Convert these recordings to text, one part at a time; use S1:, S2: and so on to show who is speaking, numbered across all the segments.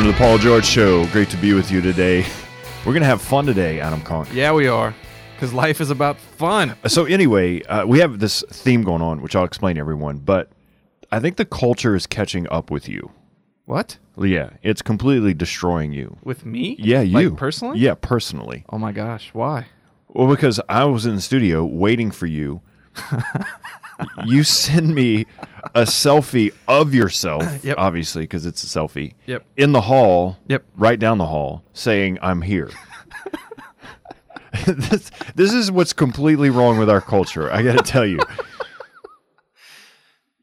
S1: Welcome to the Paul George Show. Great to be with you today. We're going to have fun today, Adam Conk.
S2: Yeah, we are. Because life is about fun.
S1: So, anyway, uh, we have this theme going on, which I'll explain to everyone, but I think the culture is catching up with you.
S2: What?
S1: Yeah, it's completely destroying you.
S2: With me?
S1: Yeah, you.
S2: Like personally?
S1: Yeah, personally.
S2: Oh my gosh. Why?
S1: Well, because I was in the studio waiting for you. you send me a selfie of yourself,
S2: Yep.
S1: obviously, because it's a selfie.
S2: Yep.
S1: In the hall.
S2: Yep.
S1: Right down the hall, saying I'm here. this, this is what's completely wrong with our culture. I got to tell you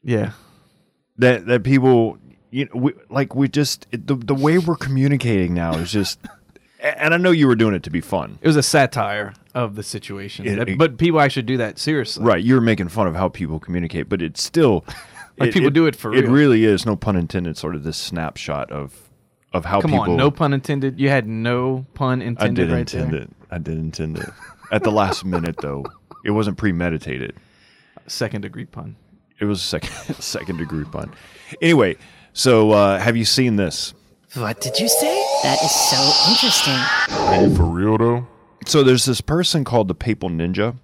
S2: Yeah.
S1: that that people, you know, we, like we just the the way we're communicating now is just. And I know you were doing it to be fun.
S2: It was a satire of the situation.
S1: It- it-
S2: but people actually do that seriously.
S1: Right, you're making fun of how people communicate, but it's still
S2: Like people do it for
S1: It really is, no pun intended, sort of this snapshot of of how
S2: Come
S1: people.
S2: on, no pun intended. You had no pun intended.
S1: I did
S2: right
S1: intend
S2: there.
S1: it. I did intend it. At the last minute, though, it wasn't premeditated.
S2: Second degree pun.
S1: It was a second second degree pun. Anyway, so uh, have you seen this?
S3: What did you say?
S4: That is so interesting.
S5: Oh, for real though?
S1: So there's this person called the Papal Ninja.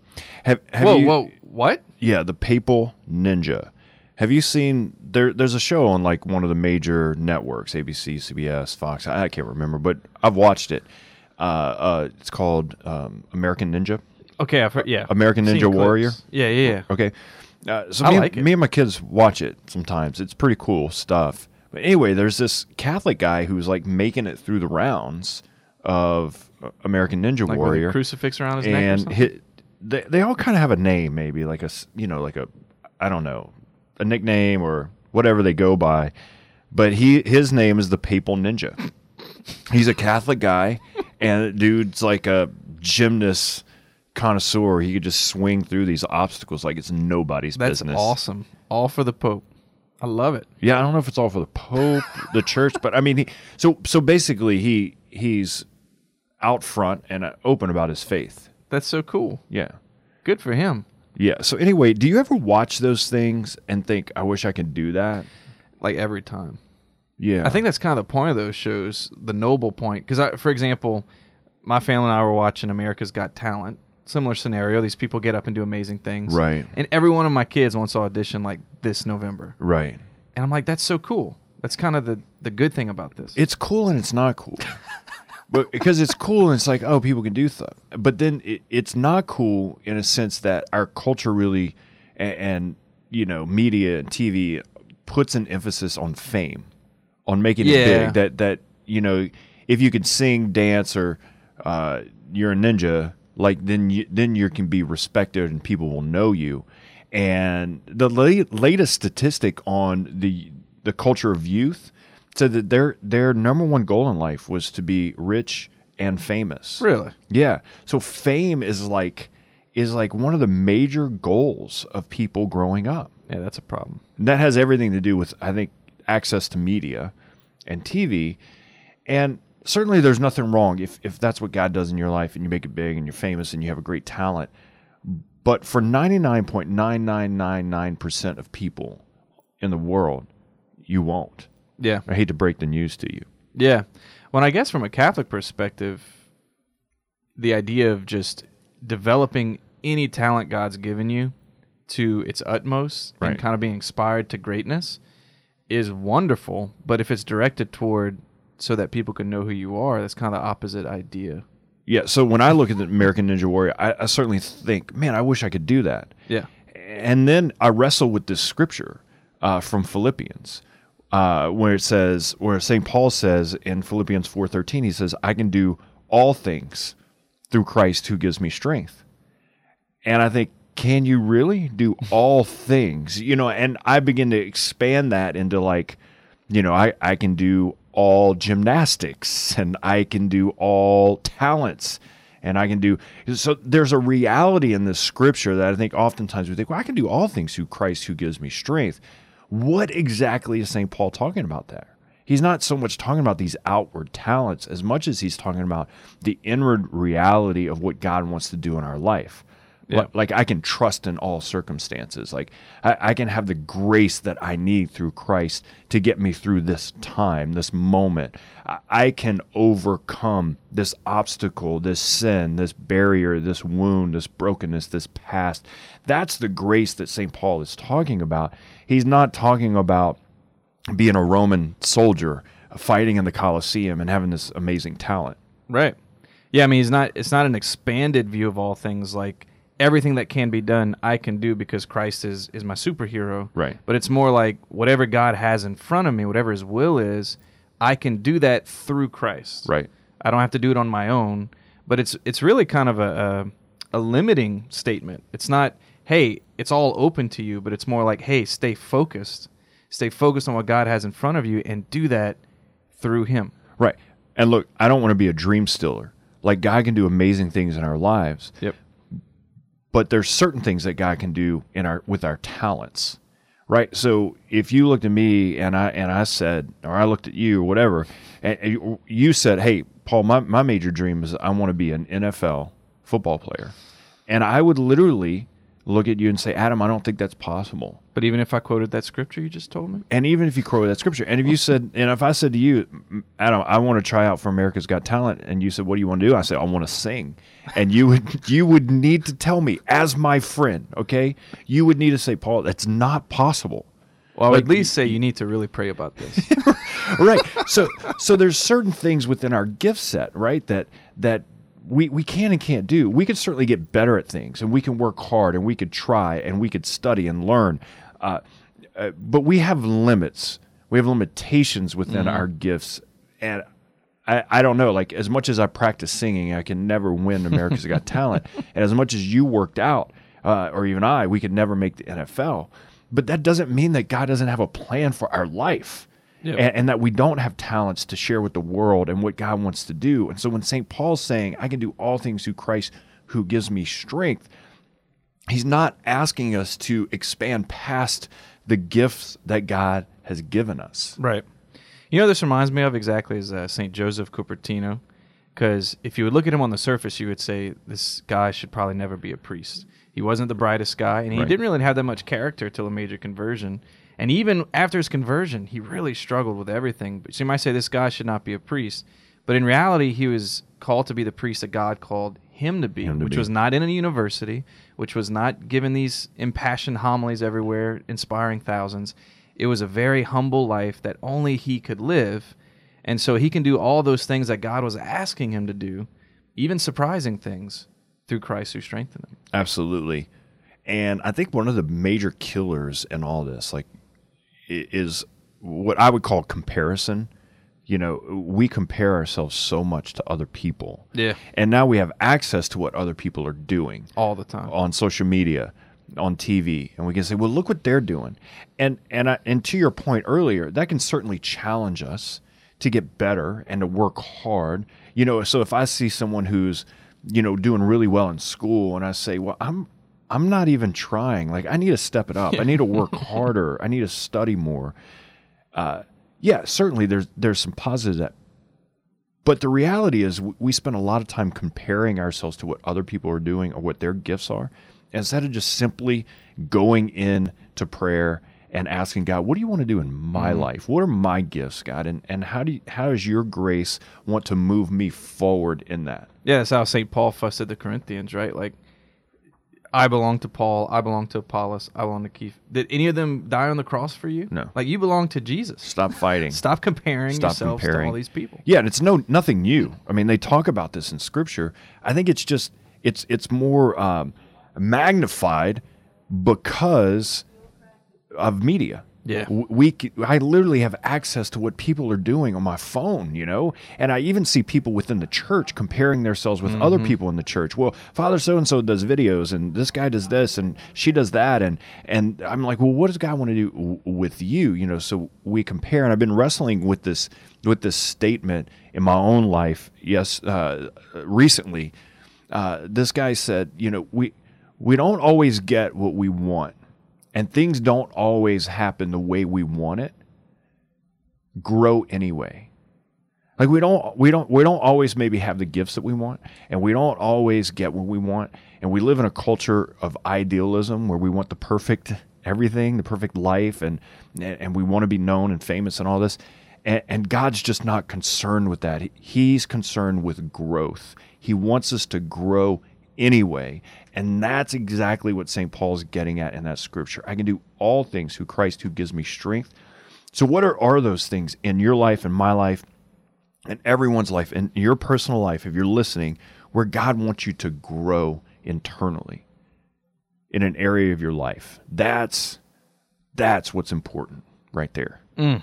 S1: Have, have
S2: Whoa,
S1: you,
S2: whoa. What?
S1: Yeah, the Papal Ninja. Have you seen there? There's a show on like one of the major networks, ABC, CBS, Fox. I, I can't remember, but I've watched it. Uh, uh, it's called um, American Ninja.
S2: Okay, I've heard. Yeah.
S1: American Ninja. Warrior?
S2: Yeah, yeah, yeah.
S1: Okay. Uh, so
S2: I
S1: me,
S2: like
S1: and, me and my kids watch it sometimes. It's pretty cool stuff. But anyway, there's this Catholic guy who's like making it through the rounds of uh, American Ninja
S2: Like
S1: Warrior.
S2: crucifix around his neck
S1: and they, they all kind of have a name, maybe like a you know like a I don't know a nickname or whatever they go by. But he his name is the Papal Ninja. He's a Catholic guy, and dude's like a gymnast connoisseur. He could just swing through these obstacles like it's nobody's business.
S2: That's
S1: business.
S2: awesome. All for the Pope. I love it.
S1: Yeah, I don't know if it's all for the Pope, the church, but I mean, he, so so basically, he he's out front and uh, open about his faith.
S2: That's so cool.
S1: Yeah.
S2: Good for him.
S1: Yeah. So anyway, do you ever watch those things and think, I wish I could do that?
S2: Like every time.
S1: Yeah.
S2: I think that's kind of the point of those shows, the noble point. Because, for example, my family and I were watching America's Got Talent. Similar scenario. These people get up and do amazing things.
S1: Right.
S2: And every one of my kids wants to audition like this November.
S1: right.
S2: And I'm like, that's so cool. That's kind of the, the good thing about this.
S1: It's cool and it's not cool. but because it's cool and it's like, oh, people can do stuff. But then it, it's not cool in a sense that our culture really and, and you know, media and TV puts an emphasis on fame, on making it big. That that you know, if you can sing, dance, or uh, you're a ninja, like then you then you can be respected and people will know you. And the la- latest statistic on the the culture of youth said that their their number one goal in life was to be rich and famous.
S2: really?
S1: Yeah. So fame is like is like one of the major goals of people growing up.
S2: Yeah, that's a problem.
S1: And that has everything to do with I think access to media and TV. And certainly there's nothing wrong if if that's what God does in your life and you make it big and you're famous and you have a great talent. But for 99.9999% of people in the world, you won't.
S2: Yeah.
S1: I hate to break the news to you.
S2: Yeah. Well, I guess from a Catholic perspective, the idea of just developing any talent God's given you to its utmost
S1: Right.
S2: and kind of being inspired to greatness is wonderful. But if it's directed toward so that people can know who you are, that's kind of the opposite idea.
S1: Yeah, so when I look at the American Ninja Warrior, I, I certainly think, man, I wish I could do that.
S2: Yeah.
S1: And then I wrestle with this scripture uh, from Philippians, uh, where it says, where St. Paul says in Philippians four thirteen, he says, "I can do all things through Christ who gives me strength." And I think, can you really do all things? You know, and I begin to expand that into like, you know, I, I can do all gymnastics and I can do all talents and I can do so there's a reality in this scripture that I think oftentimes we think, well, I can do all things through Christ who gives me strength. What exactly is St. Paul talking about there? He's not so much talking about these outward talents as much as he's talking about the inward reality of what God wants to do in our life.
S2: Yeah.
S1: Like I can trust in all circumstances. Like I, I can have the grace that I need through Christ to get me through this time, this moment. I, I can overcome this obstacle, this sin, this barrier, this wound, this brokenness, this past. That's the grace that St. Paul is talking about. He's not talking about being a Roman soldier fighting in the Colosseum and having this amazing talent.
S2: Right. Yeah, I mean, it's not it's not an expanded view of all things like everything that can be done I can do because Christ is is my superhero.
S1: Right.
S2: But it's more like whatever God has in front of me, whatever his will is, I can do that through Christ.
S1: Right.
S2: I don't have to do it on my own, but it's it's really kind of a a, a limiting statement. It's not hey, it's all open to you, but it's more like hey, stay focused. Stay focused on what God has in front of you and do that through him.
S1: Right. And look, I don't want to be a dream stiller. Like God can do amazing things in our lives,
S2: Yep.
S1: but there's certain things that God can do in our with our talents. Right? So if you looked at me and I and I said or I looked at you or whatever and you said, "Hey, Paul, my my major dream is I want to be an NFL football player." And I would literally look at you and say, "Adam, I don't think that's possible."
S2: But even if I quoted that scripture you just told me,
S1: and even if you quoted that scripture, and if you said, and if I said to you, Adam, I want to try out for America's Got Talent, and you said, what do you want to do? I said, I want to sing, and you would you would need to tell me as my friend, okay? You would need to say, Paul, that's not possible,
S2: well, I would
S1: Like,
S2: at least say you need to really pray about this.
S1: right? So so there's certain things within our gift set, right? That that we, we can and can't do. We could certainly get better at things, and we can work hard, and we could try, and we could study and learn. Uh, uh, but we have limits. We have limitations within our gifts, and I, I don't know. Like as much as I practice singing, I can never win America's Got Talent, and as much as you worked out, uh, or even I, we could never make the NFL. But that doesn't mean that God doesn't have a plan for our life
S2: Yeah.
S1: and, and that we don't have talents to share with the world and what God wants to do. And so when St. Paul's saying, I can do all things through Christ who gives me strength, he's not asking us to expand past the gifts that God has given us.
S2: Right. You know, this reminds me of exactly as uh, St. Joseph Cupertino. Because if you would look at him on the surface, you would say this guy should probably never be a priest. He wasn't the brightest guy, and he
S1: Right.
S2: didn't really have that much character till a major conversion. And even after his conversion, he really struggled with everything. But so you might say this guy should not be a priest. But in reality, he was called to be the priest that God called him to be,
S1: Him to
S2: which
S1: be.
S2: was not in a university, which was not given these impassioned homilies everywhere, inspiring thousands. It was a very humble life that only he could live. And so he can do all those things that God was asking him to do, even surprising things, through Christ who strengthened him.
S1: Absolutely. And I think one of the major killers in all this, like, is what I would call comparison. You know, we compare ourselves so much to other people.
S2: Yeah.
S1: And now we have access to what other people are doing.
S2: All the time.
S1: on social media, on TV, and we can say, "Well, look what they're doing." And and I, and to your point earlier, that can certainly challenge us to get better and to work hard. You know, so if I see someone who's you know doing really well in school, and I say, "Well, I'm I'm not even trying. Like, I need to step it up. I need to work harder. I need to study more." Uh, yeah, certainly there's there's some positive that but the reality is, we spend a lot of time comparing ourselves to what other people are doing or what their gifts are, instead of just simply going in to prayer and asking God, "What do you want to do in my life? What are my gifts, God? And and how do you, how does Your grace want to move me forward in that?"
S2: Yeah, that's how St. Paul fussed at the Corinthians, right? Like, I belong to Paul, I belong to Apollos, I belong to Cephas. Did any of them die on the cross for you?
S1: No.
S2: Like, you belong to Jesus.
S1: Stop fighting.
S2: Stop comparing
S1: Stop
S2: yourselves to
S1: comparing.
S2: all these people.
S1: Yeah, and it's no nothing new. I mean, they talk about this in Scripture. I think it's just it's it's more um, magnified because of media.
S2: Yeah.
S1: We I literally have access to what people are doing on my phone, you know, and I even see people within the church comparing themselves with other people in the church. Well, Father so and so does videos, and this guy does this, and she does that, and and I'm like, well, what does God want to do w- with you, you know? So we compare, and I've been wrestling with this with this statement in my own life. Yes, uh, recently, uh, this guy said, you know, we we don't always get what we want and things don't always happen the way we want it, grow anyway. Like we don't we don't we don't always maybe have the gifts that we want and we don't always get what we want and we live in a culture of idealism where we want the perfect everything, the perfect life and and we want to be known and famous and all this. And, and God's just not concerned with that. He's concerned with growth. He wants us to grow anyway. And that's exactly what St. Paul's getting at in that scripture. I can do all things through Christ who gives me strength. So, what are, are those things in your life in my life in everyone's life, in your personal life, if you're listening, where God wants you to grow internally in an area of your life. That's that's what's important right there. Mm.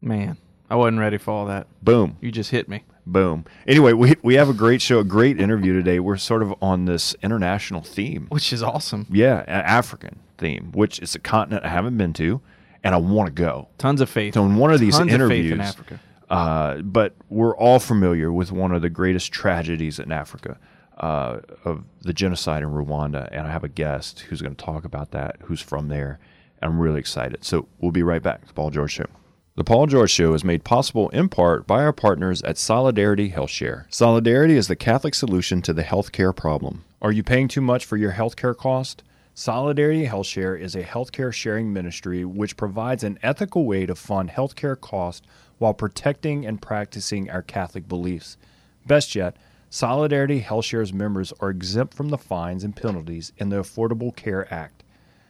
S2: Man, I wasn't ready for all that.
S1: Boom.
S2: You just hit me.
S1: Boom. Anyway, we we have a great show, a great interview today. We're sort of on this international theme.
S2: Which is awesome.
S1: Yeah, an African theme, which is a continent I haven't been to and I want to go.
S2: Tons of faith.
S1: So in one of these
S2: Tons
S1: interviews,
S2: of faith in Africa.
S1: Uh, but we're all familiar with one of the greatest tragedies in Africa uh, of the genocide in Rwanda. And I have a guest who's going to talk about that, who's from there. I'm really excited. So we'll be right back. The Paul George Show. The Paul George Show is made possible in part by our partners at Solidarity HealthShare. Solidarity is the Catholic solution to the healthcare problem. Are you paying too much for your healthcare cost? Solidarity HealthShare is a healthcare sharing ministry which provides an ethical way to fund healthcare costs while protecting and practicing our Catholic beliefs. Best yet, Solidarity HealthShare's members are exempt from the fines and penalties in the Affordable Care Act.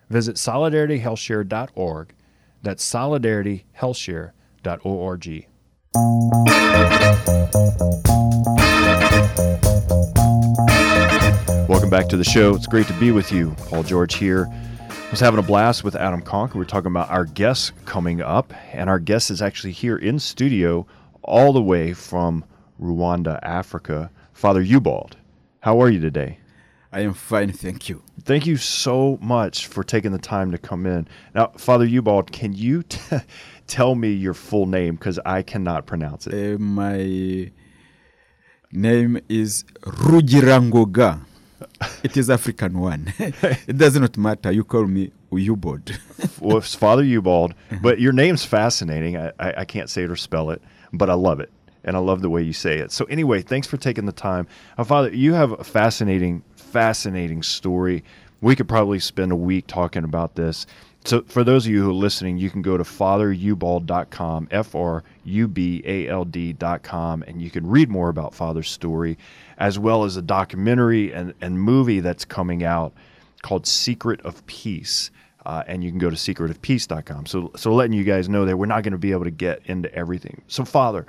S1: Visit solidarityhealthshare.org. That's solidarityhealthshare.org. Welcome back to the show. It's great to be with you. Paul George here. I was having a blast with Adam Conk. We were talking about our guests coming up, and our guest is actually here in studio all the way from Rwanda, Africa. Father Ubald, how are you today?
S3: I am fine, thank you.
S1: Thank you so much for taking the time to come in. Now, Father Ubald, can you t- tell me your full name because I cannot pronounce it?
S3: Uh, my name is Rugirangoga. It is African one. it does not matter. You call me Uyubod.
S1: well, it's Father Ubald, but your name's fascinating. I, I, I can't say it or spell it, but I love it. And I love the way you say it. So, anyway, thanks for taking the time. Uh, Father, you have a fascinating, fascinating story. We could probably spend a week talking about this. So, for those of you who are listening, you can go to fatherubald.com, F R U B A L D.com, and you can read more about Father's story, as well as a documentary and, and movie that's coming out called Secret of Peace. Uh, and you can go to secretofpeace.com. So, so letting you guys know that we're not going to be able to get into everything. So, Father,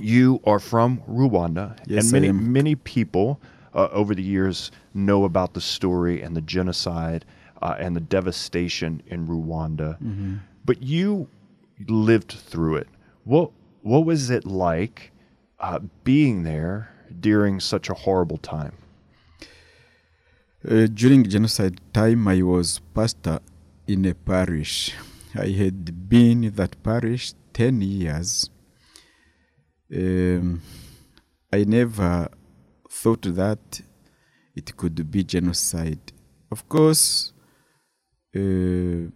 S1: you are from Rwanda,
S3: Yes,
S1: and many many people uh, over the years know about the story and the genocide uh, and the devastation in Rwanda.
S3: Mm-hmm.
S1: But you lived through it. What what was it like uh, being there during such a horrible time?
S3: Uh, during genocide time, I was pastor in a parish. I had been in that parish 10 years. Um, I never thought that it could be genocide. Of course, uh,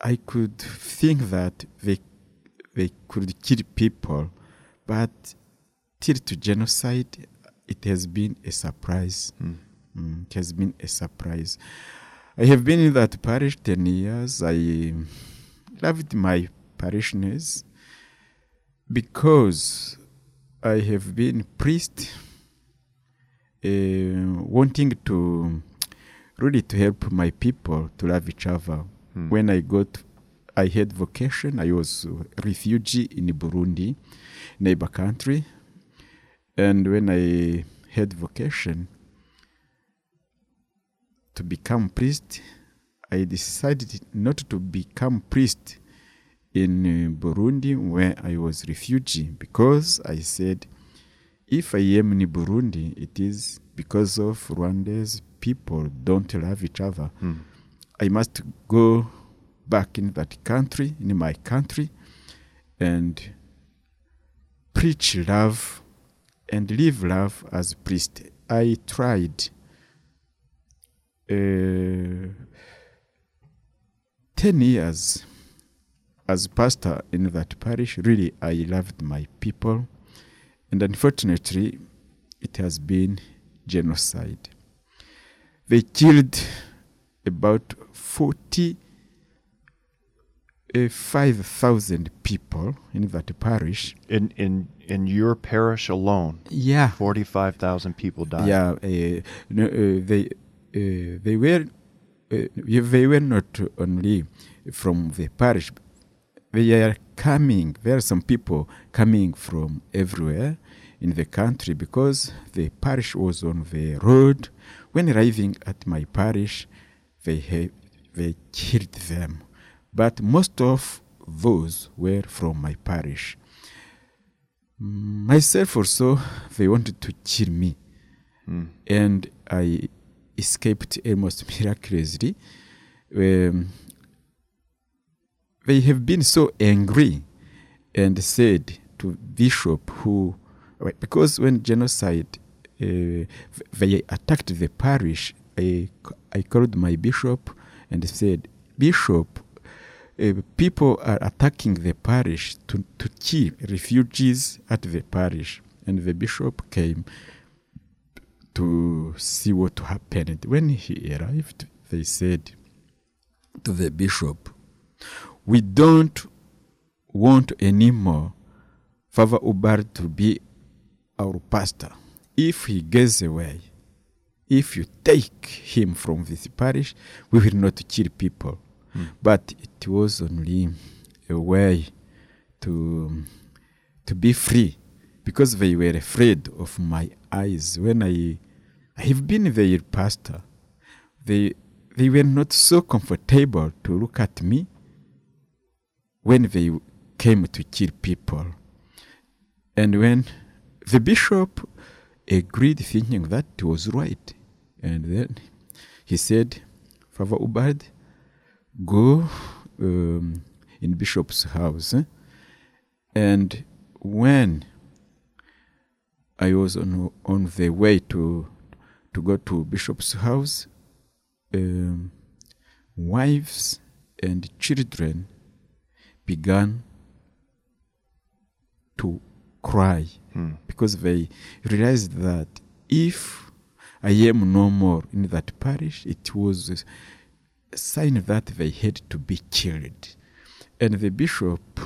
S3: I could think that they, they could kill people, but till to genocide, it has been a surprise. Mm, it has been a surprise. I have been in that parish 10 years. I loved my parishioners because I have been priest, uh, wanting to really to help my people to love each other. When I got, I had vocation. I was a refugee in Burundi, neighbor country, and when I had vocation to become priest, I decided not to become priest in uh, Burundi where I was refugee because I said if I am in Burundi it is because of Rwanda's people don't love each other. I must go back in that country, in my country, and preach love and live love as priest. I tried uh, 10 years as pastor in that parish, really, I loved my people. And unfortunately, it has been genocide. They killed about 40 uh, 5,000 people in that parish.
S1: In in in your parish alone,
S3: Yeah.
S1: forty five thousand people died.
S3: Yeah, uh, no, uh, they uh, they were uh, they were not only from the parish. They are coming. There are some people coming from everywhere in the country because the parish was on the road. When arriving at my parish, they ha- they killed them, but most of those were from my parish. Myself also, they wanted to kill me
S1: Hmm.
S3: and I escaped almost miraculously. Um, they have been so angry and said to bishop who, because when genocide, uh, they attacked the parish, I, I called my bishop and said, Bishop, uh, people are attacking the parish to, to kill refugees at the parish. And the bishop came to see what happened. When he arrived, they said to the bishop, We don't want anymore Father Ubald to be our pastor. If he goes away, if you take him from this parish, we will not kill people. Hmm. But it was only a way to, to be free because they were afraid of my eyes when I, I have been their pastor. They, they were not so comfortable to look at me when they came to kill people. And when the bishop agreed, thinking that it was right, and then he said, Father Ubald, go um, in bishop's house. And when I was on on the way to to go to bishop's house, um, wives and children began to cry hmm. because they realized that if I am no more in that parish, it was a sign that they had to be killed. And the bishop,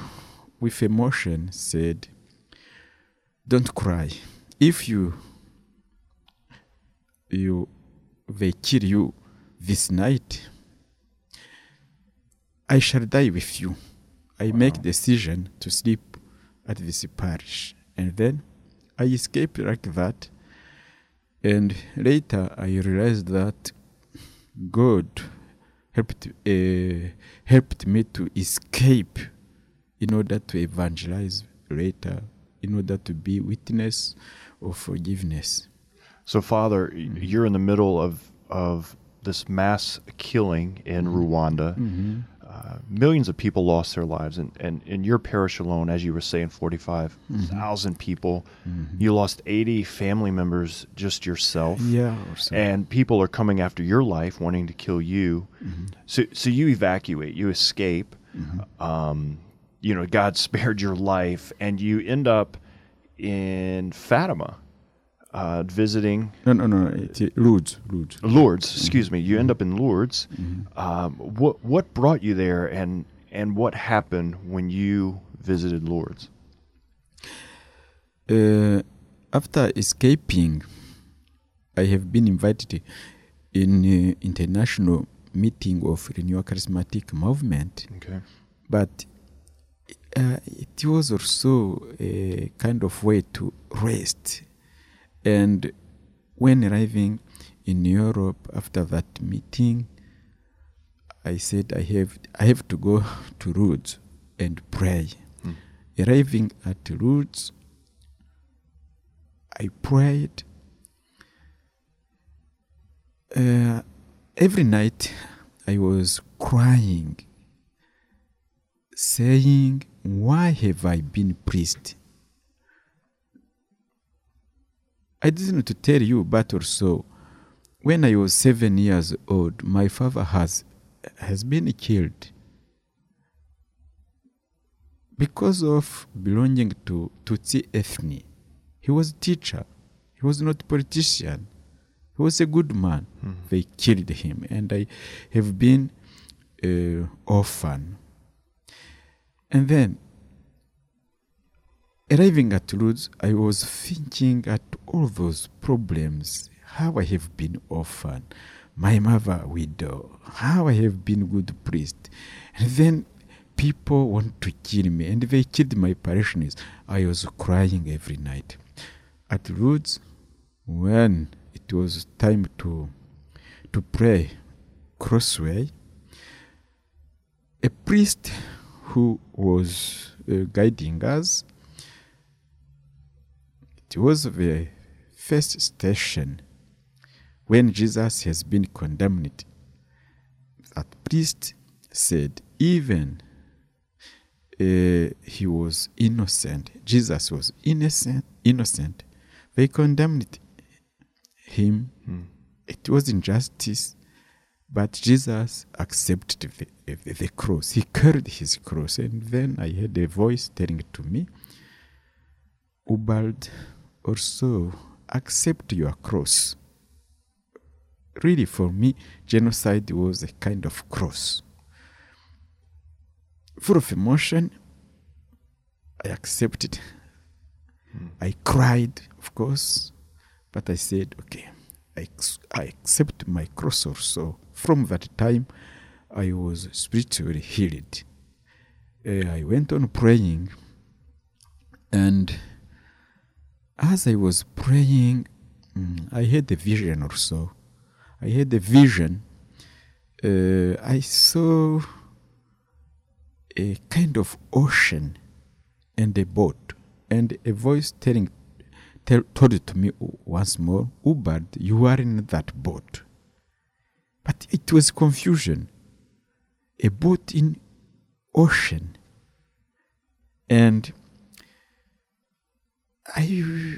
S3: with emotion, said, Don't cry. If you you they kill you this night, I shall die with you. I make decision to sleep at this parish. And then I escaped like that. And later I realized that God helped uh, helped me to escape in order to evangelize later, in order to be witness of forgiveness.
S1: So, Father, y- mm-hmm. you're in the middle of of this mass killing in mm-hmm. Rwanda. Mm-hmm. Uh, millions of people lost their lives, and, and in your parish alone, as you were saying, 45,000 people. You lost 80 family members just yourself.
S3: Yeah, so.
S1: And people are coming after your life, wanting to kill you. So, so you evacuate, you escape. Um, you know, God spared your life, and you end up in Fatima, uh, visiting
S3: No, no, no. It, Lourdes, Lourdes.
S1: Lourdes. Excuse me. You end up in Lourdes. Um, what what brought you there, and and what happened when you visited Lourdes?
S3: Uh, after escaping, I have been invited in uh, international meeting of Renewal Charismatic Movement,
S1: Okay.
S3: but uh, it was also a kind of way to rest. And when arriving in Europe after that meeting, I said I have I have to go to Lourdes and pray. Arriving at Lourdes, I prayed. Uh, every night I was crying, saying, Why have I been priest? I didn't to tell you, but also, when I was seven years old, my father has has been killed. because of belonging to Tutsi ethnic. He was a teacher. He was not a politician. He was a good man. They killed him, and I have been uh, orphan. And then, arriving at Lourdes, I was thinking at all those problems. How I have been orphan, my mother widow. How I have been good priest, and then people want to kill me, and they killed my parishioners. I was crying every night. At Lourdes, when it was time to to pray crossway, a priest who was uh, guiding us. It was the first station when Jesus has been condemned. That priest said, even uh, he was innocent, Jesus was innocent, innocent. They condemned him. It was injustice, but Jesus accepted the, the, the cross. He carried his cross. And then I heard a voice telling to me, Ubald, also accept your cross. Really, for me, genocide was a kind of cross. Full of emotion, I accepted. I cried, of course, but I said, okay, I, I accept my cross also. From that time, I was spiritually healed. Uh, I went on praying, and as I was praying, mm, I had a vision or so. I had a vision. Uh, I saw a kind of ocean and a boat, and a voice telling, tell, told it to me once more, Ubald, you are in that boat. But it was confusion. A boat in ocean. And I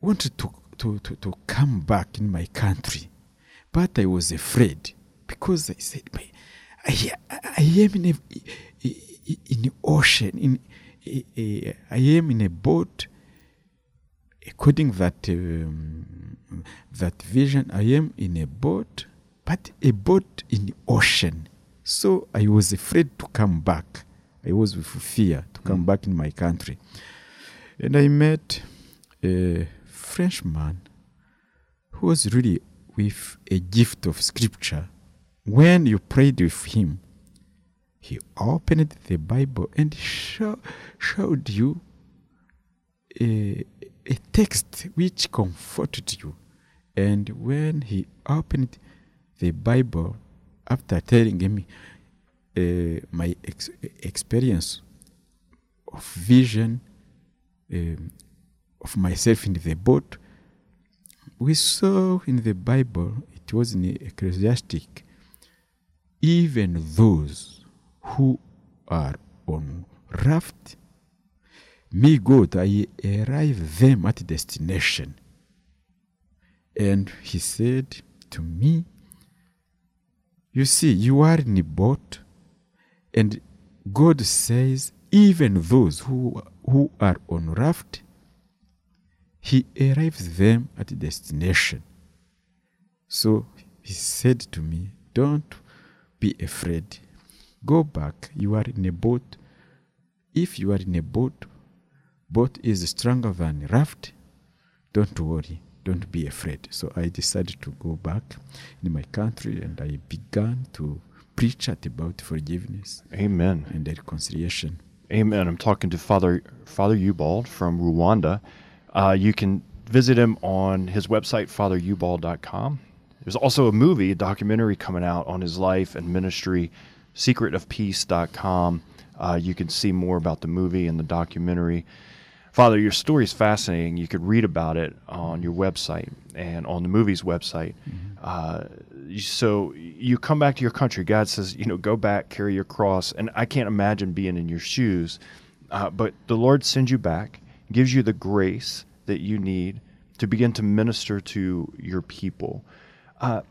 S3: wanted to, to, to, to come back in my country, but I was afraid because I said, "My- I, I am in a in the ocean. In I am in a boat. According that um, that vision, I am in a boat, but a boat in the ocean. So I was afraid to come back. I was with fear to come back in my country. And I met a Frenchman who was really with a gift of scripture. When you prayed with him, he opened the Bible and show, showed you a, a text which comforted you. And when he opened the Bible, after telling me uh, my ex- experience of vision um, of myself in the boat, we saw in the Bible, it was in Ecclesiastic, even those who are on raft, me God, I arrive them at destination. And he said to me, You see, you are in a boat, and God says, even those who, who are on raft, he arrives them at destination. So he said to me, Don't be afraid. Go back. You are in a boat. If you are in a boat, boat is stronger than raft. Don't worry. Don't be afraid. So I decided to go back in my country and I began to preach at about forgiveness
S1: Amen.
S3: and reconciliation.
S1: Amen. I'm talking to Father Father Ubald from Rwanda. Uh, you can visit him on his website, fatherubald.com. There's also a movie, a documentary coming out on his life and ministry, secretofpeace.com. Uh, you can see more about the movie and the documentary. Father, your story is fascinating. You could read about it on your website and on the movie's website. Uh, so you come back to your country. God says, you know, go back, carry your cross. And I can't imagine being in your shoes. Uh, but the Lord sends you back, gives you the grace that you need to begin to minister to your people. Uh,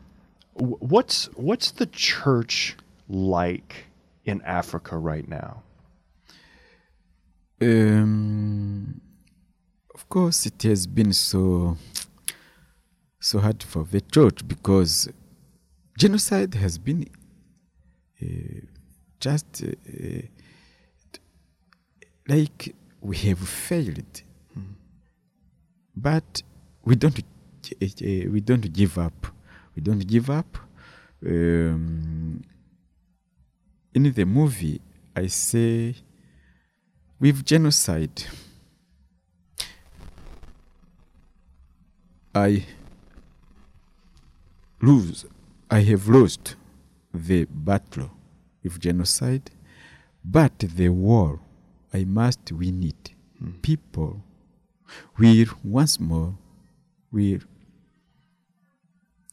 S1: what's what's the church like in Africa right now?
S3: Um, of course, it has been so so hard for the church because genocide has been uh, just uh, like we have failed, but we don't uh, we don't give up. We don't give up. Um, in the movie, I say with genocide, I lose, I have lost the battle of genocide, but the war, I must win it. People will once more will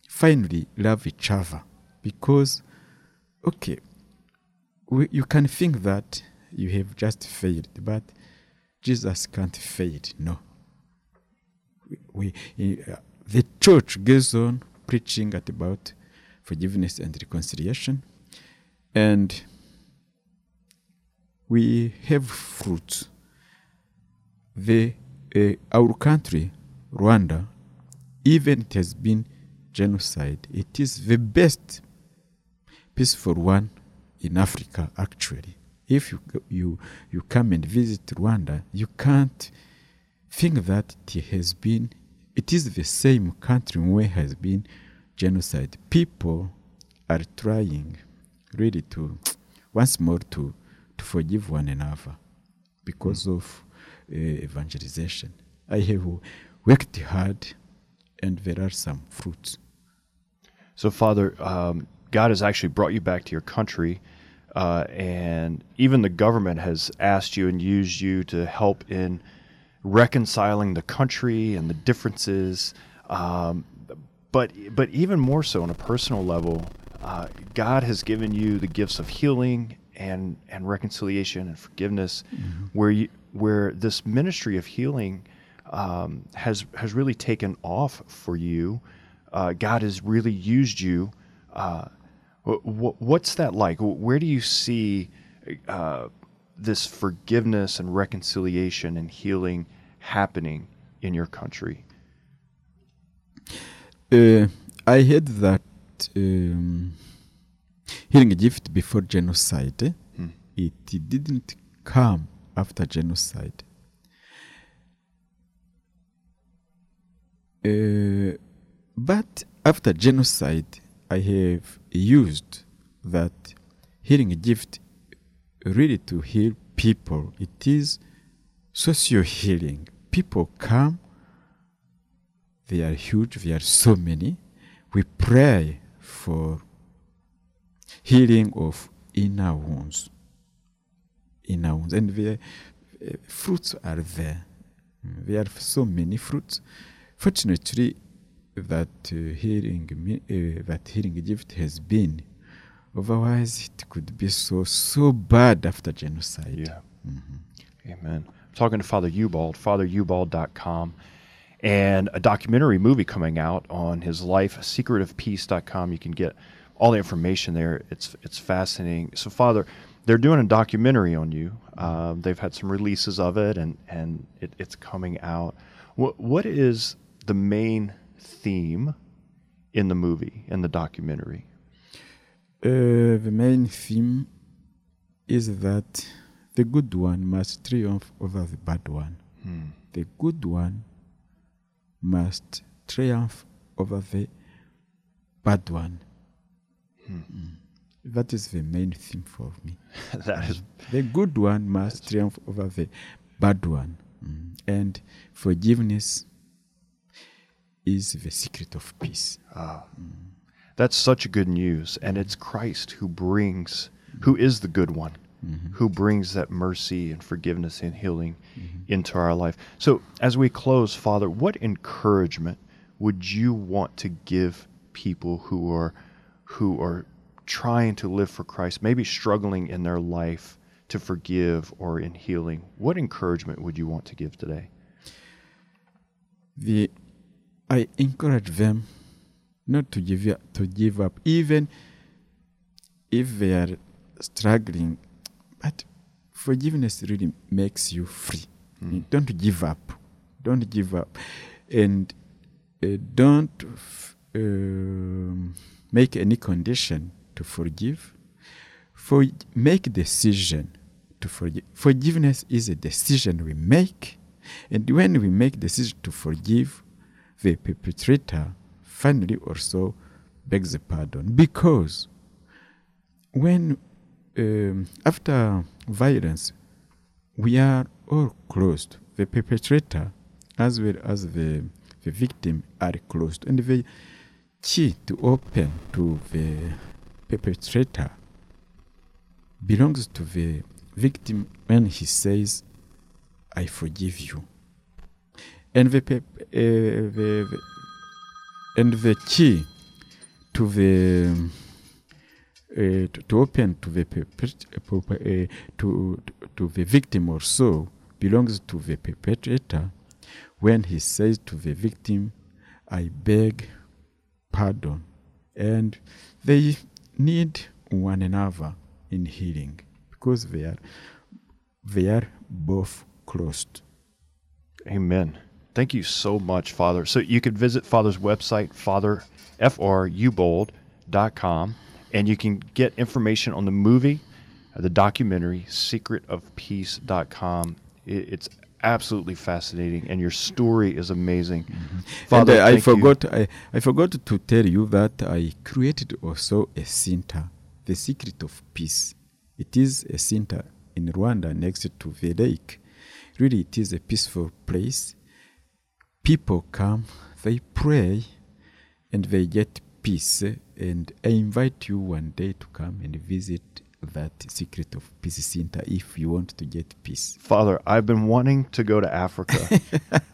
S3: finally love each other because, okay, we, you can think that you have just failed, but Jesus can't fail. No. We uh, the church goes on preaching at about forgiveness and reconciliation, and we have fruits. The uh, our country, Rwanda, even it has been genocide, it is the best peaceful one in Africa. Actually, if you you you come and visit Rwanda, you can't think that it has been. It is the same country where has been genocide. People are trying really to once more to to forgive one another because of uh, evangelization. I have worked hard, and there are some fruits.
S1: So, Father, um, God has actually brought you back to your country, uh, and even the government has asked you and used you to help in reconciling the country and the differences. Um, but but even more so on a personal level, uh, God has given you the gifts of healing and and reconciliation and forgiveness, where you where this ministry of healing um, has has really taken off for you. Uh, God has really used you. Uh, wh- wh- what's that like? Where do you see uh, this forgiveness and reconciliation and healing happening in your country?
S3: Uh, I heard that um, healing gift before genocide, eh, it didn't come after genocide. Uh, but after genocide, I have used that healing gift really to heal people. It is socio healing. People come they are huge, they are so many. We pray for healing of inner wounds. Inner wounds. And the uh, fruits are there. Mm, There are so many fruits. Fortunately, that uh, healing, uh, that healing gift has been. Otherwise, it could be so so bad after genocide. Yeah.
S1: Amen. I'm talking to Father Ubald, fatherubald.com, and a documentary movie coming out on his life, secretofpeace.com. You can get all the information there. It's it's fascinating. So, Father, they're doing a documentary on you. Um, they've had some releases of it, and and it, it's coming out. What what is the main theme in the movie in the documentary?
S3: Uh, the main theme is that the good one must triumph over the bad one. The good one must triumph over the bad one. Mm. That is the main theme for me.
S1: that is
S3: The good one must triumph over the bad one. Mm. And forgiveness is the secret of peace.
S1: That's such good news. And it's Christ who brings, who is the good one, Mm-hmm. who brings that mercy and forgiveness and healing mm-hmm. into our life. So, as we close, Father, what encouragement would you want to give people who are, who are trying to live for Christ, maybe struggling in their life to forgive or in healing? What encouragement would you want to give today?
S3: the I encourage them not to give up, to give up, even if they are struggling. Forgiveness really makes you free. Don't give up. Don't give up. And uh, don't um, make any condition to forgive. For make decision to forgive. Forgiveness is a decision we make, and when we make decision to forgive, the perpetrator finally also begs the pardon because when um, after violence we are all closed. The perpetrator as well as the, the victim are closed. And the key to open to the perpetrator belongs to the victim when he says i forgive you. And the, uh, the, the and the key to the uh, to, to open to the uh, to, to the victim or so belongs to the perpetrator when he says to the victim i beg pardon and they need one another in healing because they are they are both closed
S1: Amen. Thank you so much, Father. So you could visit Father's website, father, F-R-Ubald.com, and you can get information on the movie, the documentary, secretofpeace.com. It, it's absolutely fascinating, and your story is amazing. Father,
S3: and uh, I forgot I, I forgot to tell you that I created also a center, the secret of peace. It is a center in Rwanda next to the lake. Really, it is a peaceful place. People come, they pray, and they get peace. And I invite you one day to come and visit that secret of peace center if you want to get peace.
S1: Father, I've been wanting to go to Africa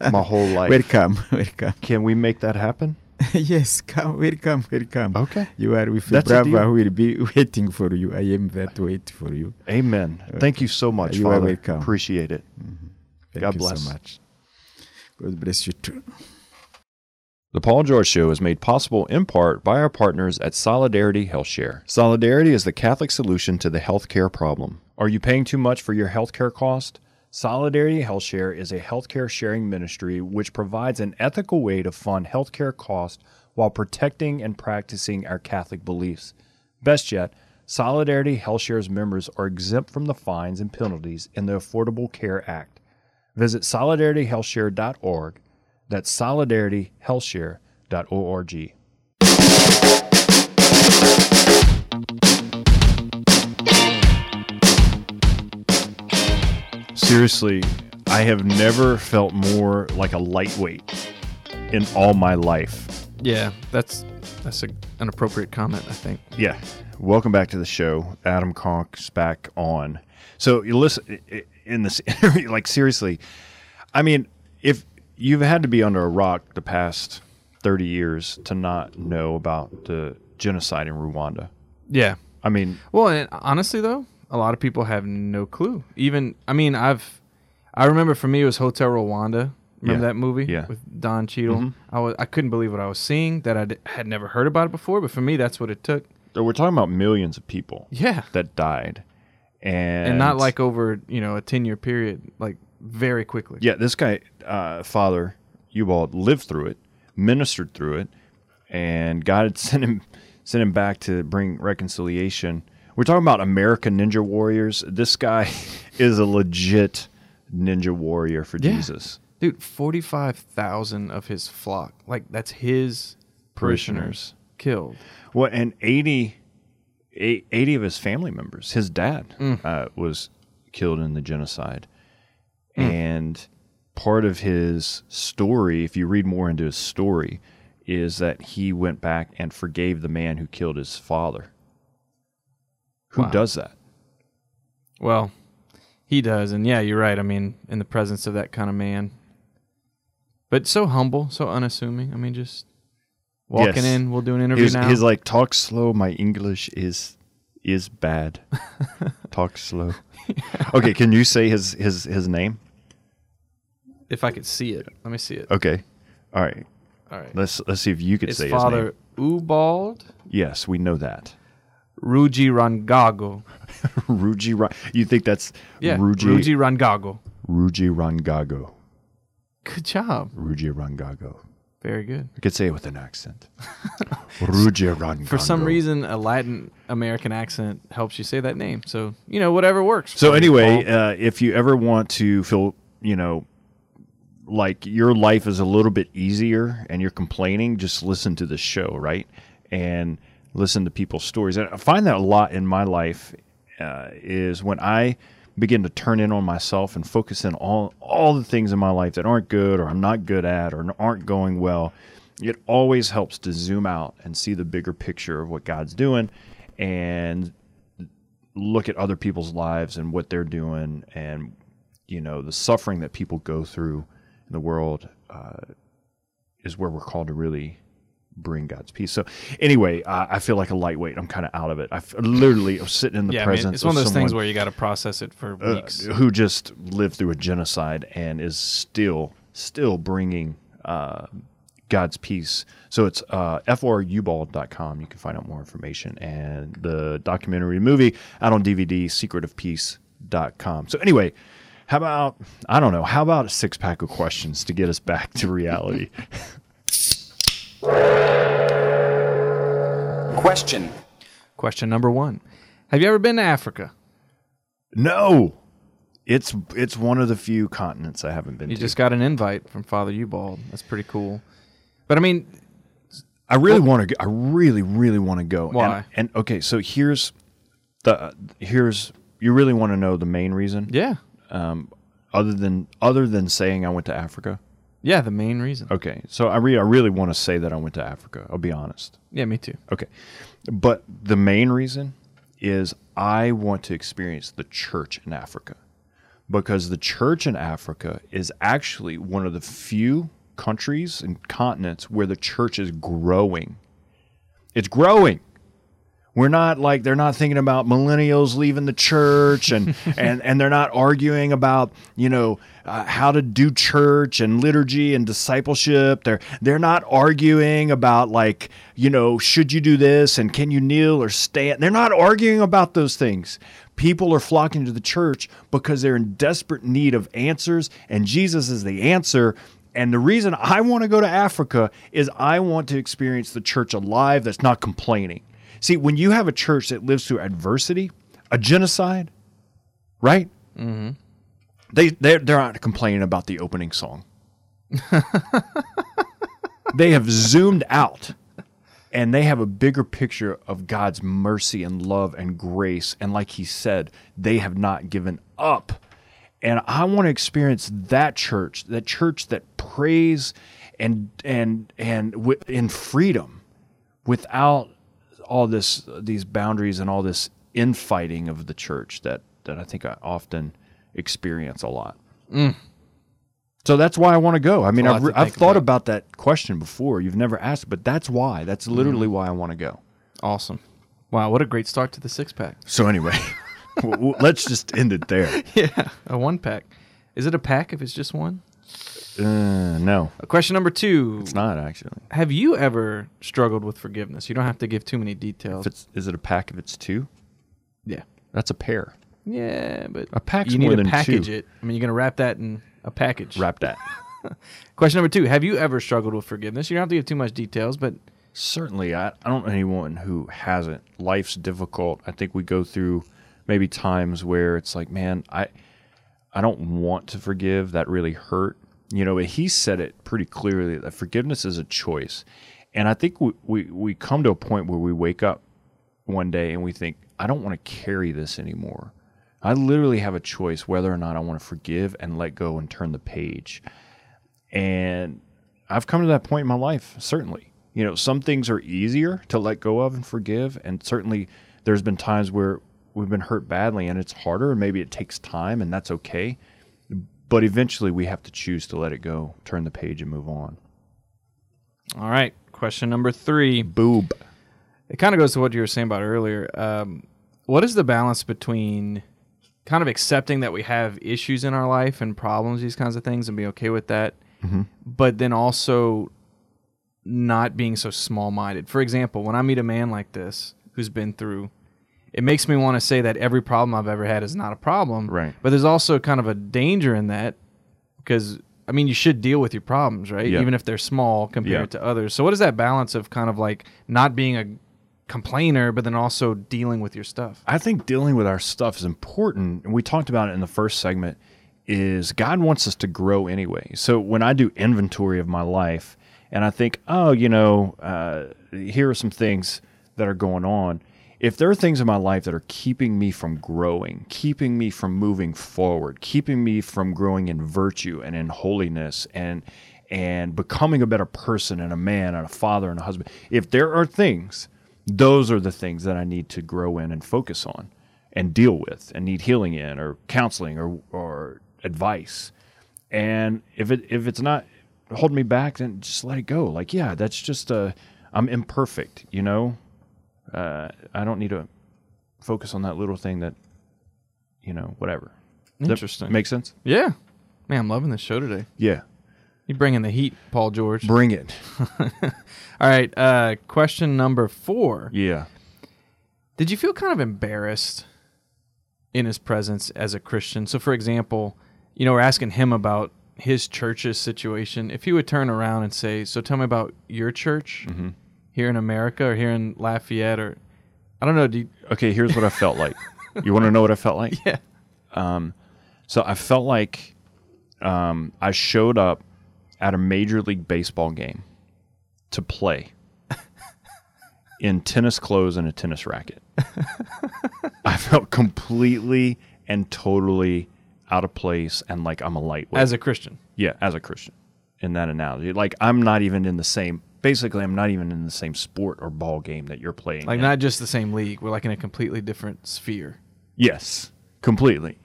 S1: my whole life.
S3: Welcome, welcome.
S1: Can we make that happen?
S3: yes, come, welcome, welcome.
S1: Okay.
S3: You are with
S1: That's
S3: Brava who will be waiting for you. I am to wait for you.
S1: Amen. Uh, Thank you so much,
S3: You are
S1: Father.
S3: welcome.
S1: Appreciate it. Mm-hmm.
S3: Thank
S1: God bless
S3: you
S1: bless.
S3: so much. God bless you too.
S1: The Paul George Show is made possible in part by our partners at Solidarity HealthShare. Solidarity is the Catholic solution to the healthcare problem. Are you paying too much for your healthcare cost? Solidarity HealthShare is a healthcare sharing ministry which provides an ethical way to fund healthcare costs while protecting and practicing our Catholic beliefs. Best yet, Solidarity HealthShare's members are exempt from the fines and penalties in the Affordable Care Act. Visit solidarityhealthshare.org. That's solidarityhealthshare.org. Seriously, I have never felt more like a lightweight in all my life.
S2: Yeah, that's that's a, an appropriate comment, I think.
S1: Yeah. Welcome back to the show. Adam Conk's back on. So you listen in this interview, like seriously, I mean, if you've had to be under a rock the past 30 years to not know about the genocide in Rwanda.
S2: Yeah.
S1: I mean,
S2: Well, and honestly though, a lot of people have no clue. Even I mean, I've I remember for me it was Hotel Rwanda. Remember
S1: Yeah.
S2: that movie
S1: Yeah.
S2: with Don Cheadle? Mm-hmm. I was I couldn't believe what I was seeing that I d- had never heard about it before, but for me that's what it took.
S1: we're talking about millions of people
S2: Yeah.
S1: that died. And,
S2: And, not like over, you know, a 10-year period, like very quickly.
S1: Yeah, this guy, uh, Father Ubald, lived through it, ministered through it, and God had sent him sent him back to bring reconciliation. We're talking about American Ninja Warriors. This guy is a legit ninja warrior for
S2: Yeah.
S1: Jesus.
S2: Dude, 45,000 of his flock, like that's his parishioners killed.
S1: Well, and 80, 80 of his family members, his dad
S2: Mm.
S1: uh, was killed in the genocide. Hmm. And part of his story, if you read more into his story, is that he went back and forgave the man who killed his father. Who
S2: Wow.
S1: does that?
S2: Well, he does, and yeah, you're right. I mean, in the presence of that kind of man, but so humble, so unassuming. I mean, just walking
S1: Yes.
S2: in. We'll do an interview
S1: He's,
S2: now.
S1: he's like, talk slow. My English is is bad. talk slow. Okay, can you say his his his name?
S2: If I could see it, let me see it.
S1: Okay, all right.
S2: All right,
S1: Let's let's see if you could say his name.
S2: Father Ubald
S1: Yes, we know that.
S2: Ruji Rangago.
S1: Ruji. Ra- You think that's
S2: Yeah,
S1: Ruji
S2: Ruji Rangago.
S1: Ruji Rangago.
S2: Good job.
S1: Ruji Rangago.
S2: Very good.
S1: I could say it with an accent. Ruji Rangago.
S2: For some reason, a Latin American accent helps you say that name. So you know, whatever works.
S1: So anyway, uh, if you ever want to feel, you know, like your life is a little bit easier and you're complaining, just listen to the show, right? And listen to people's stories. And I find that a lot in my life uh, is when I begin to turn in on myself and focus in on all the things in my life that aren't good or I'm not good at or aren't going well. It always helps to zoom out and see the bigger picture of what God's doing and look at other people's lives and what they're doing and you know the suffering that people go through in the world uh, is where we're called to really bring God's peace. So anyway, uh, I feel like a lightweight. I'm kind of out of it. I f- literally am sitting in the
S2: yeah, I mean,
S1: presence
S2: it's one of those things where you got to process it for
S1: uh,
S2: weeks.
S1: who just lived through a genocide and is still still bringing uh, God's peace. So it's uh, frubald.com. You can find out more information and the documentary movie out on DVD, Secret of secretofpeace.com. So anyway, how about I don't know, how about a six pack of questions to get us back to reality?
S5: Question.
S2: Question number one: Have you ever been to Africa?
S1: no. It's it's one of the few continents I haven't been
S2: You
S1: to.
S2: just got an invite from Father Ubald. That's pretty cool. But I mean,
S1: I really want to. go. I really, really want to go. And-
S2: Why?
S1: And, okay, so here's the here's you really want to know the main reason,
S2: yeah, Um,
S1: other than other than saying I went to Africa.
S2: yeah, the main reason.
S1: Okay, so I really, I really want to say that I went to Africa. I'll be honest.
S2: Yeah, me too.
S1: Okay, but the main reason is I want to experience the church in Africa because the church in Africa is actually one of the few countries and continents where the church is growing. It's growing. We're not like they're not thinking about millennials leaving the church and and and they're not arguing about you know uh, how to do church and liturgy and discipleship. They're they're not arguing about like you know should you do this and can you kneel or stand. They're not arguing about those things. People are flocking to the church because they're in desperate need of answers, and Jesus is the answer. And the reason I want to go to Africa is I want to experience the church alive that's not complaining. See, when you have a church that lives through adversity, a genocide, right? Mm-hmm. They they're, they're not complaining about the opening song. they have zoomed out, and they have a bigger picture of God's mercy and love and grace. And like He said, they have not given up. And I want to experience that church, that church that prays and and and in freedom, without all this these boundaries and all this infighting of the church that that I think I often experience a lot. So that's why I want to go. I mean,
S2: Mm.
S1: I've, I've thought
S2: about.
S1: about that question before. You've never asked, but that's why. That's literally
S2: Mm.
S1: why I want to go.
S2: Awesome. Wow, what a great start to the six pack.
S1: So anyway, let's just end it there.
S2: yeah, a one pack. Is it a pack if it's just one?
S1: Uh, no,
S2: Question number two:
S1: it's not actually.
S2: Have you ever struggled with forgiveness? You don't have to give too many details.
S1: If it's is it a pack? If it's two,
S2: yeah,
S1: that's a pair.
S2: yeah, but
S1: A pack's
S2: you need
S1: more
S2: to
S1: than
S2: package
S1: two.
S2: it. I mean, you're gonna wrap that in a package.
S1: Wrap that.
S2: Question number two: Have you ever struggled with forgiveness? You don't have to give too much details, but
S1: Certainly, I, I don't know anyone who hasn't. Life's difficult. I think we go through maybe times where it's like, man, I I don't want to forgive. That really hurt. You know, but he said it pretty clearly that forgiveness is a choice. And I think we, we, we come to a point where we wake up one day and we think, I don't want to carry this anymore. I literally have a choice whether or not I want to forgive and let go and turn the page. And I've come to that point in my life, certainly. You know, some things are easier to let go of and forgive. And certainly there's been times where we've been hurt badly and it's harder and maybe it takes time and that's okay. But eventually we have to choose to let it go, turn the page and move on.
S2: all right. Question number three:
S1: Boob.
S2: It kind of goes to what you were saying about earlier. Um, what is the balance between kind of accepting that we have issues in our life and problems, these kinds of things, and be okay with that, but then also not being so small minded? For example, when I meet a man like this who's been through it makes me want to say that every problem I've ever had is not a problem.
S1: Right.
S2: But there's also kind of a danger in that because I mean you should deal with your problems, right?
S1: Yeah.
S2: Even if they're small compared
S1: Yeah.
S2: to others. So what is that balance of kind of like not being a complainer but then also dealing with your stuff?
S1: I think dealing with our stuff is important. And we talked about it in the first segment is God wants us to grow anyway. So when I do inventory of my life and I think, oh, you know, uh, here are some things that are going on. If there are things in my life that are keeping me from growing, keeping me from moving forward, keeping me from growing in virtue and in holiness and and becoming a better person and a man and a father and a husband, if there are things, those are the things that I need to grow in and focus on and deal with and need healing in or counseling or or advice. And if it if it's not holding me back, then just let it go. Like, yeah, that's just uh I'm imperfect, you know? Uh I don't need to focus on that little thing that you know, whatever. That
S2: Interesting.
S1: Make sense?
S2: Yeah. Man, I'm loving this show today.
S1: Yeah.
S2: You bringing the heat, Paul George.
S1: Bring it.
S2: All right, uh question number 4.
S1: Yeah.
S2: Did you feel kind of embarrassed in his presence as a Christian? So, for example, you know, we're asking him about his church's situation. If he would turn around and say, "So, tell me about your church
S1: Mm-hmm.
S2: Here in America or here in Lafayette," or I don't know. Do you,
S1: Okay, here's what I felt like. You want to know what I felt like?
S2: yeah, Um,
S1: So I felt like um, I showed up at a major league baseball game to play in tennis clothes and a tennis racket. I felt completely and totally out of place and like I'm a lightweight.
S2: as a Christian.
S1: yeah, as a Christian in that analogy. Like I'm not even in the same basically I'm not even in the same sport or ball game that you're playing.
S2: Like
S1: in.
S2: not just the same league. We're like in a completely different sphere.
S1: Yes, completely.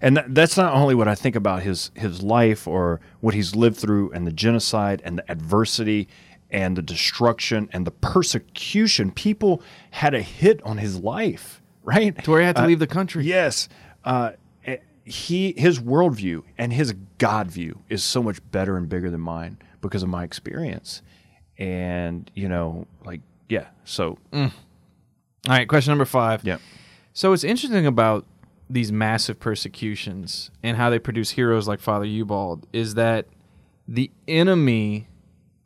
S1: And that, that's not only what I think about his his life or what he's lived through and the genocide and the adversity and the destruction and the persecution. People had a hit on his life, right?
S2: To where he had to
S1: Uh,
S2: leave the country.
S1: Yes. Uh, eh, he his worldview and his God view is so much better and bigger than mine because of my experience. And you know, like yeah. So mm.
S2: All right, question number five.
S1: yeah.
S2: So it's interesting about these massive persecutions and how they produce heroes like Father Ubald is that the enemy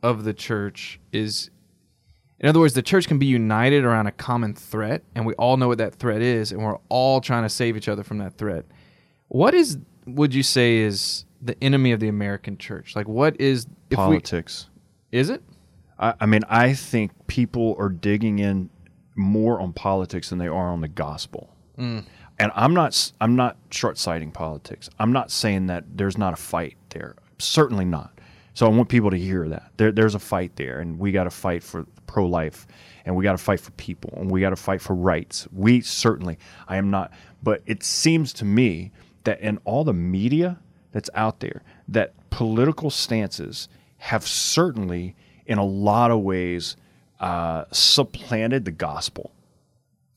S2: of the church is in other words the church can be united around a common threat and we all know what that threat is and we're all trying to save each other from that threat. What is would you say is the enemy of the American church? Like what is if
S1: Politics.
S2: we is it?
S1: I, I mean, I think people are digging in more on politics than they are on the gospel. Mm. And I'm not I'm not short-sighting politics. I'm not saying that there's not a fight there. Certainly not. So I want people to hear that there, there's a fight there, and we got to fight for pro-life, and we got to fight for people, and we got to fight for rights. We certainly. I am not. But it seems to me that in all the media that's out there, that political stances have certainly, in a lot of ways, uh, supplanted the gospel.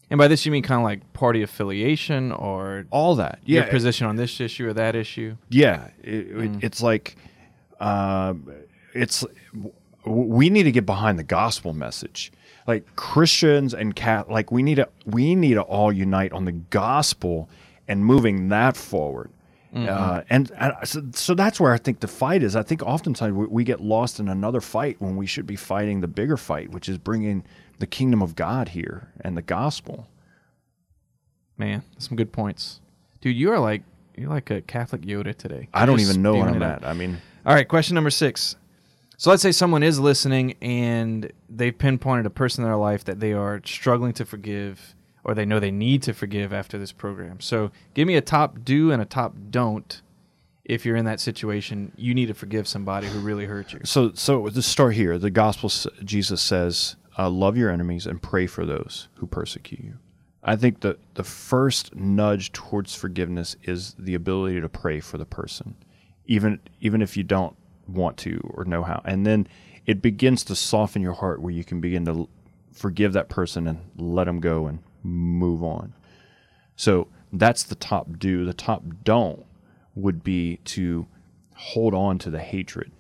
S2: And by this you mean kind of like party affiliation or
S1: All that,
S2: your position on this issue or that issue?
S1: yeah. It, it- it's like, uh, it's we need to get behind the gospel message. Like Christians and cat, like we need to we need to all unite on the gospel and moving that forward. Uh, and and so, so that's where I think the fight is. I think oftentimes we, we get lost in another fight when we should be fighting the bigger fight, which is bringing the kingdom of God here and the gospel.
S2: Man, some good points, dude. You are like you're like a Catholic Yoda today.
S1: I don't
S2: Just
S1: even know where I'm at. I mean,
S2: All right, question number six. So let's say someone is listening and they've pinpointed a person in their life that they are struggling to forgive, or they know they need to forgive after this program. So give me a top do and a top don't. If you're in that situation, you need to forgive somebody who really hurt you.
S1: So, so to start here, the gospel, Jesus says, uh, "Love your enemies and pray for those who persecute you." I think the the first nudge towards forgiveness is the ability to pray for the person, even even if you don't want to or know how, and then it begins to soften your heart where you can begin to forgive that person and let them go and move on. So that's the top do. The top don't would be to hold on to the hatred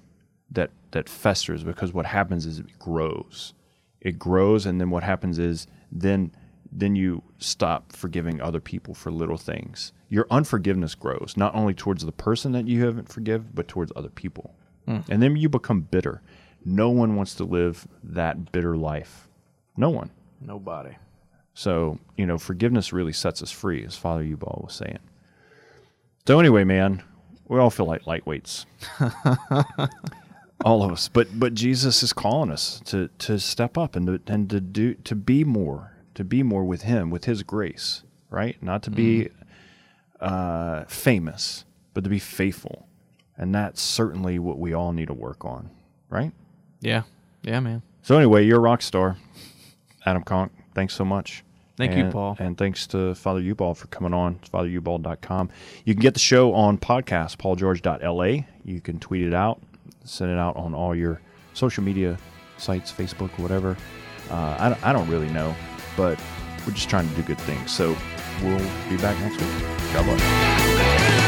S1: that that festers because what happens is it grows. It grows and then what happens is then then you stop forgiving other people for little things. Your unforgiveness grows, not only towards the person that you haven't forgive, but towards other people. Hmm. And then you become bitter. No one wants to live that bitter life. No one.
S2: Nobody.
S1: So, you know, forgiveness really sets us free, as Father Ubald was saying. So anyway, man, we all feel like lightweights. all of us. But but Jesus is calling us to to step up and to and to do to be more, to be more with him, with his grace, right? Not to be uh famous, but to be faithful. And that's certainly what we all need to work on, right?
S2: Yeah. Yeah, man.
S1: So anyway, you're a rock star, Adam Conk. Thanks so much.
S2: Thank you, Paul.
S1: And thanks to Father Ubald for coming on. It's FatherUbald.com. You can get the show on podcast, paulgeorge.la. You can tweet it out, send it out on all your social media sites, Facebook, whatever. Uh, I, I don't really know, but we're just trying to do good things. So we'll be back next week. God bless.